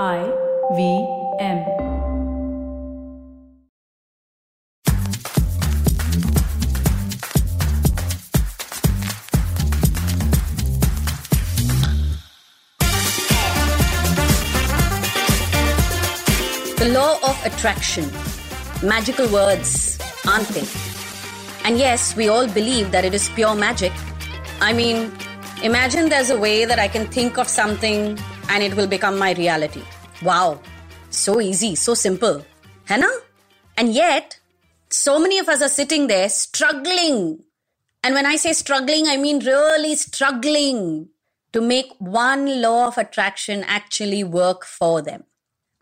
I V M. The law of attraction. Magical words, aren't they? And yes, we all believe that it is pure magic. I mean, imagine there's a way that I can think of something and it will become my reality. Wow. So easy, so simple. Hannah? And yet, so many of us are sitting there struggling. And when I say struggling, I mean really struggling to make one law of attraction actually work for them.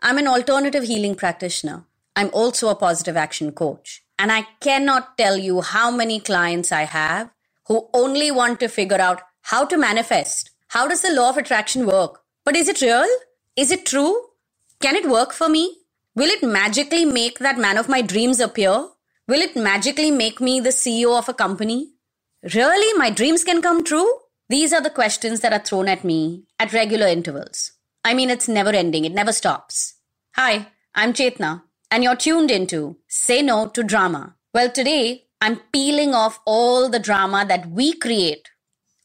I'm an alternative healing practitioner. I'm also a positive action coach. And I cannot tell you how many clients I have who only want to figure out how to manifest. How does the law of attraction work? But is it real? Is it true? Can it work for me? Will it magically make that man of my dreams appear? Will it magically make me the CEO of a company? Really, my dreams can come true? These are the questions that are thrown at me at regular intervals. I mean, it's never ending, it never stops. Hi, I'm Chetna, and you're tuned into Say No to Drama. Well, today I'm peeling off all the drama that we create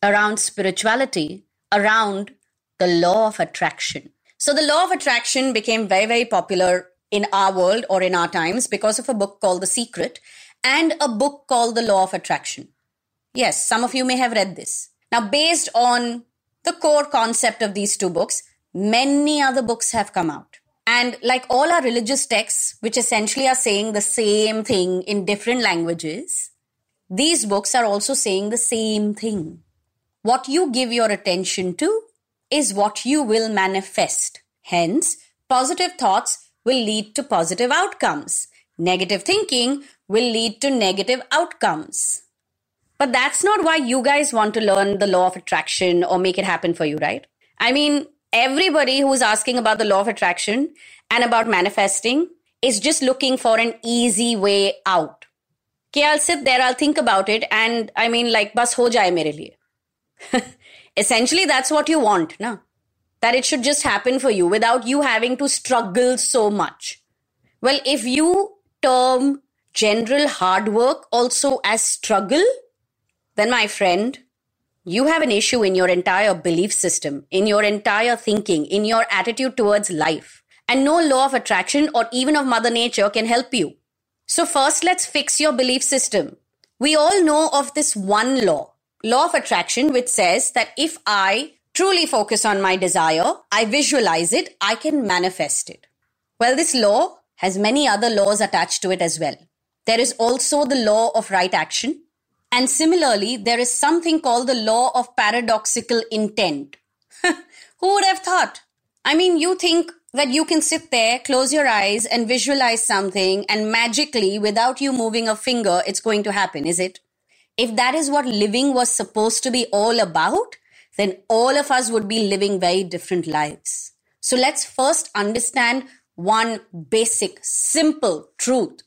around spirituality, around the law of attraction. So, the law of attraction became very, very popular in our world or in our times because of a book called The Secret and a book called The Law of Attraction. Yes, some of you may have read this. Now, based on the core concept of these two books, many other books have come out. And like all our religious texts, which essentially are saying the same thing in different languages, these books are also saying the same thing. What you give your attention to is what you will manifest. Hence, positive thoughts will lead to positive outcomes. Negative thinking will lead to negative outcomes. But that's not why you guys want to learn the law of attraction or make it happen for you, right? I mean, everybody who's asking about the law of attraction and about manifesting is just looking for an easy way out. Okay, I'll sit there, I'll think about it, and I mean, like, bus ho jaye mere liye. Essentially, that's what you want, na? That it should just happen for you without you having to struggle so much. Well, if you term general hard work also as struggle, then my friend, you have an issue in your entire belief system, in your entire thinking, in your attitude towards life. And no law of attraction or even of Mother Nature can help you. So, first, let's fix your belief system. We all know of this one law, law of attraction, which says that if I truly focus on my desire, I visualize it, I can manifest it. Well, this law has many other laws attached to it as well. There is also the law of right action, and similarly, there is something called the law of paradoxical intent. Who would have thought? I mean, you think that you can sit there, close your eyes, and visualize something, and magically, without you moving a finger, it's going to happen, is it? If that is what living was supposed to be all about, then all of us would be living very different lives. So let's first understand one basic, simple truth.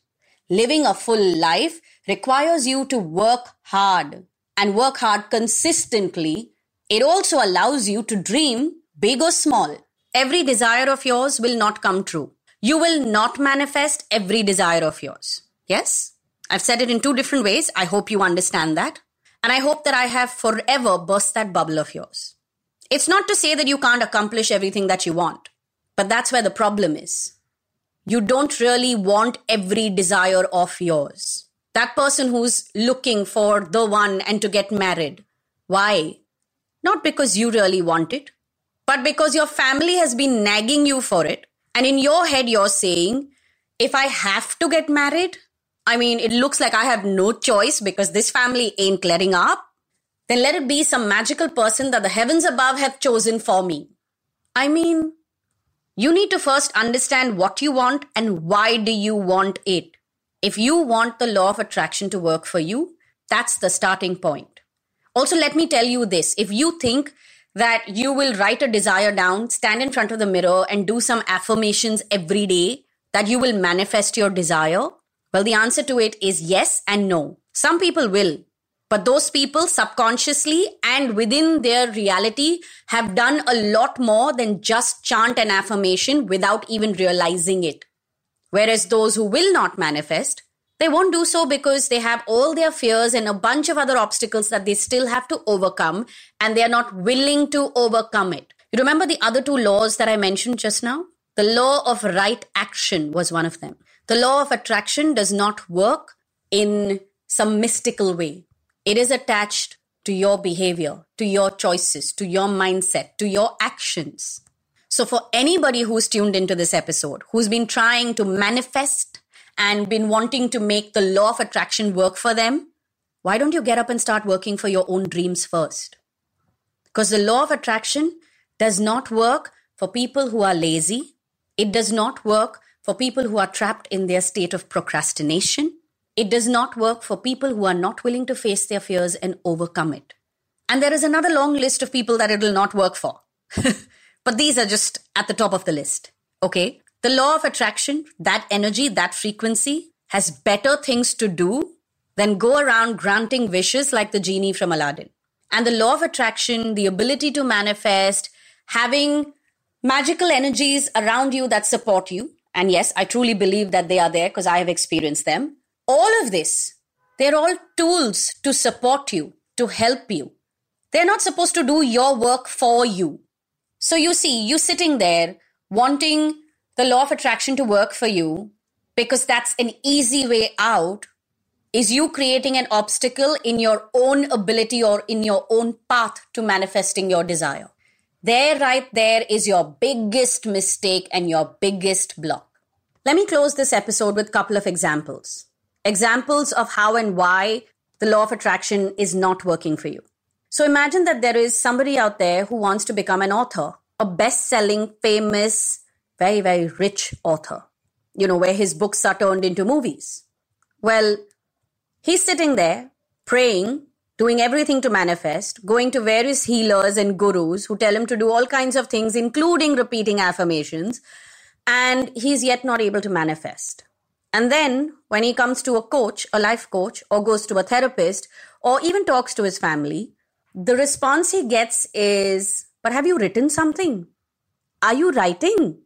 Living a full life requires you to work hard and work hard consistently. It also allows you to dream big or small. Every desire of yours will not come true. You will not manifest every desire of yours. Yes? I've said it in two different ways. I hope you understand that. And I hope that I have forever burst that bubble of yours. It's not to say that you can't accomplish everything that you want, but that's where the problem is. You don't really want every desire of yours. That person who's looking for the one and to get married. Why? Not because you really want it, but because your family has been nagging you for it. And in your head, you're saying, if I have to get married, I mean, it looks like I have no choice because this family ain't letting up. Then let it be some magical person that the heavens above have chosen for me. I mean, you need to first understand what you want and why do you want it. If you want the law of attraction to work for you, that's the starting point. Also, let me tell you this. If you think that you will write a desire down, stand in front of the mirror and do some affirmations every day, that you will manifest your desire, well, the answer to it is yes and no. Some people will. But those people subconsciously and within their reality have done a lot more than just chant an affirmation without even realizing it. Whereas those who will not manifest, they won't do so because they have all their fears and a bunch of other obstacles that they still have to overcome and they are not willing to overcome it. You remember the other two laws that I mentioned just now? The law of right action was one of them. The law of attraction does not work in some mystical way. It is attached to your behavior, to your choices, to your mindset, to your actions. So, for anybody who's tuned into this episode, who's been trying to manifest and been wanting to make the law of attraction work for them, why don't you get up and start working for your own dreams first? Because the law of attraction does not work for people who are lazy. It does not work for people who are trapped in their state of procrastination. It does not work for people who are not willing to face their fears and overcome it. And there is another long list of people that it will not work for. but these are just at the top of the list. Okay? The law of attraction, that energy, that frequency has better things to do than go around granting wishes like the genie from Aladdin. And the law of attraction, the ability to manifest, having magical energies around you that support you. And yes, I truly believe that they are there because I have experienced them all of this, they're all tools to support you, to help you. They're not supposed to do your work for you. So you see, you sitting there wanting the law of attraction to work for you because that's an easy way out is you creating an obstacle in your own ability or in your own path to manifesting your desire. There, right there, is your biggest mistake and your biggest block. Let me close this episode with a couple of examples examples of how and why the law of attraction is not working for you. So imagine that there is somebody out there who wants to become an author, a best selling, famous, very, very rich author, you know, where his books are turned into movies. Well, he's sitting there praying, doing everything to manifest, going to various healers and gurus who tell him to do all kinds of things, including repeating affirmations, and he's yet not able to manifest. And then when he comes to a coach, a life coach, or goes to a therapist, or even talks to his family, the response he gets is, But have you written something? Are you writing?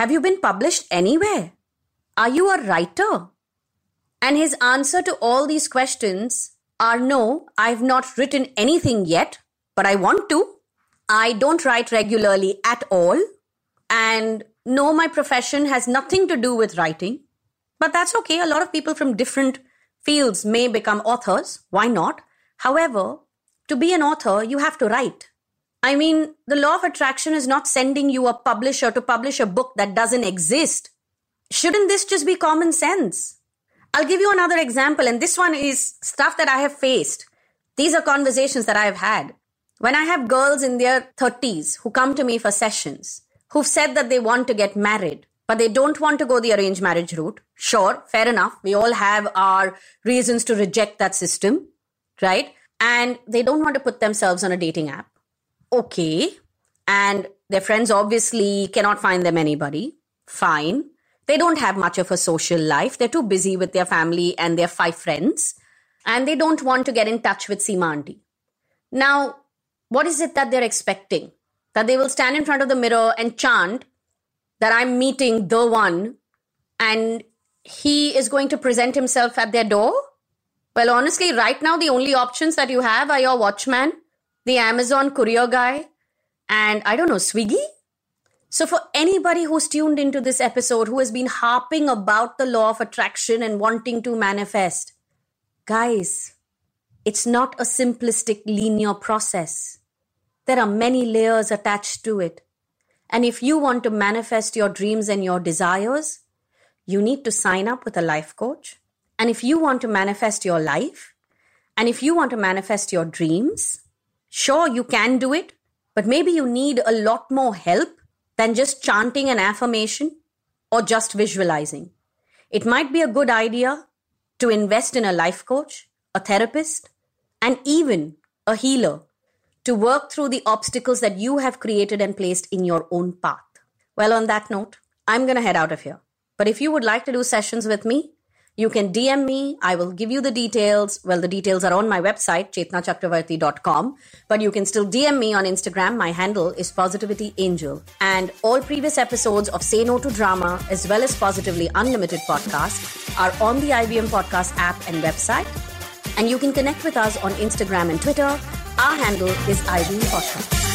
Have you been published anywhere? Are you a writer? And his answer to all these questions are no, I've not written anything yet, but I want to. I don't write regularly at all. And no, my profession has nothing to do with writing. But that's okay. A lot of people from different fields may become authors. Why not? However, to be an author, you have to write. I mean, the law of attraction is not sending you a publisher to publish a book that doesn't exist. Shouldn't this just be common sense? I'll give you another example, and this one is stuff that I have faced. These are conversations that I have had. When I have girls in their 30s who come to me for sessions, who've said that they want to get married, but they don't want to go the arranged marriage route. Sure, fair enough. We all have our reasons to reject that system, right? And they don't want to put themselves on a dating app. Okay. And their friends obviously cannot find them anybody. Fine. They don't have much of a social life. They're too busy with their family and their five friends. And they don't want to get in touch with Seema. Now, what is it that they're expecting? That they will stand in front of the mirror and chant that I'm meeting the one and he is going to present himself at their door? Well, honestly, right now, the only options that you have are your watchman, the Amazon courier guy, and I don't know, Swiggy? So, for anybody who's tuned into this episode who has been harping about the law of attraction and wanting to manifest, guys, it's not a simplistic linear process. There are many layers attached to it. And if you want to manifest your dreams and your desires, you need to sign up with a life coach. And if you want to manifest your life, and if you want to manifest your dreams, sure, you can do it, but maybe you need a lot more help than just chanting an affirmation or just visualizing. It might be a good idea to invest in a life coach, a therapist, and even a healer to work through the obstacles that you have created and placed in your own path. Well, on that note, I'm going to head out of here. But if you would like to do sessions with me, You can DM me. I will give you the details. Well, the details are on my website, chetnachakravarti.com. But you can still DM me on Instagram. My handle is Positivity Angel. And all previous episodes of Say No to Drama, as well as Positively Unlimited podcast, are on the IVM Podcast app and website. And you can connect with us on Instagram and Twitter. Our handle is IVM Podcast.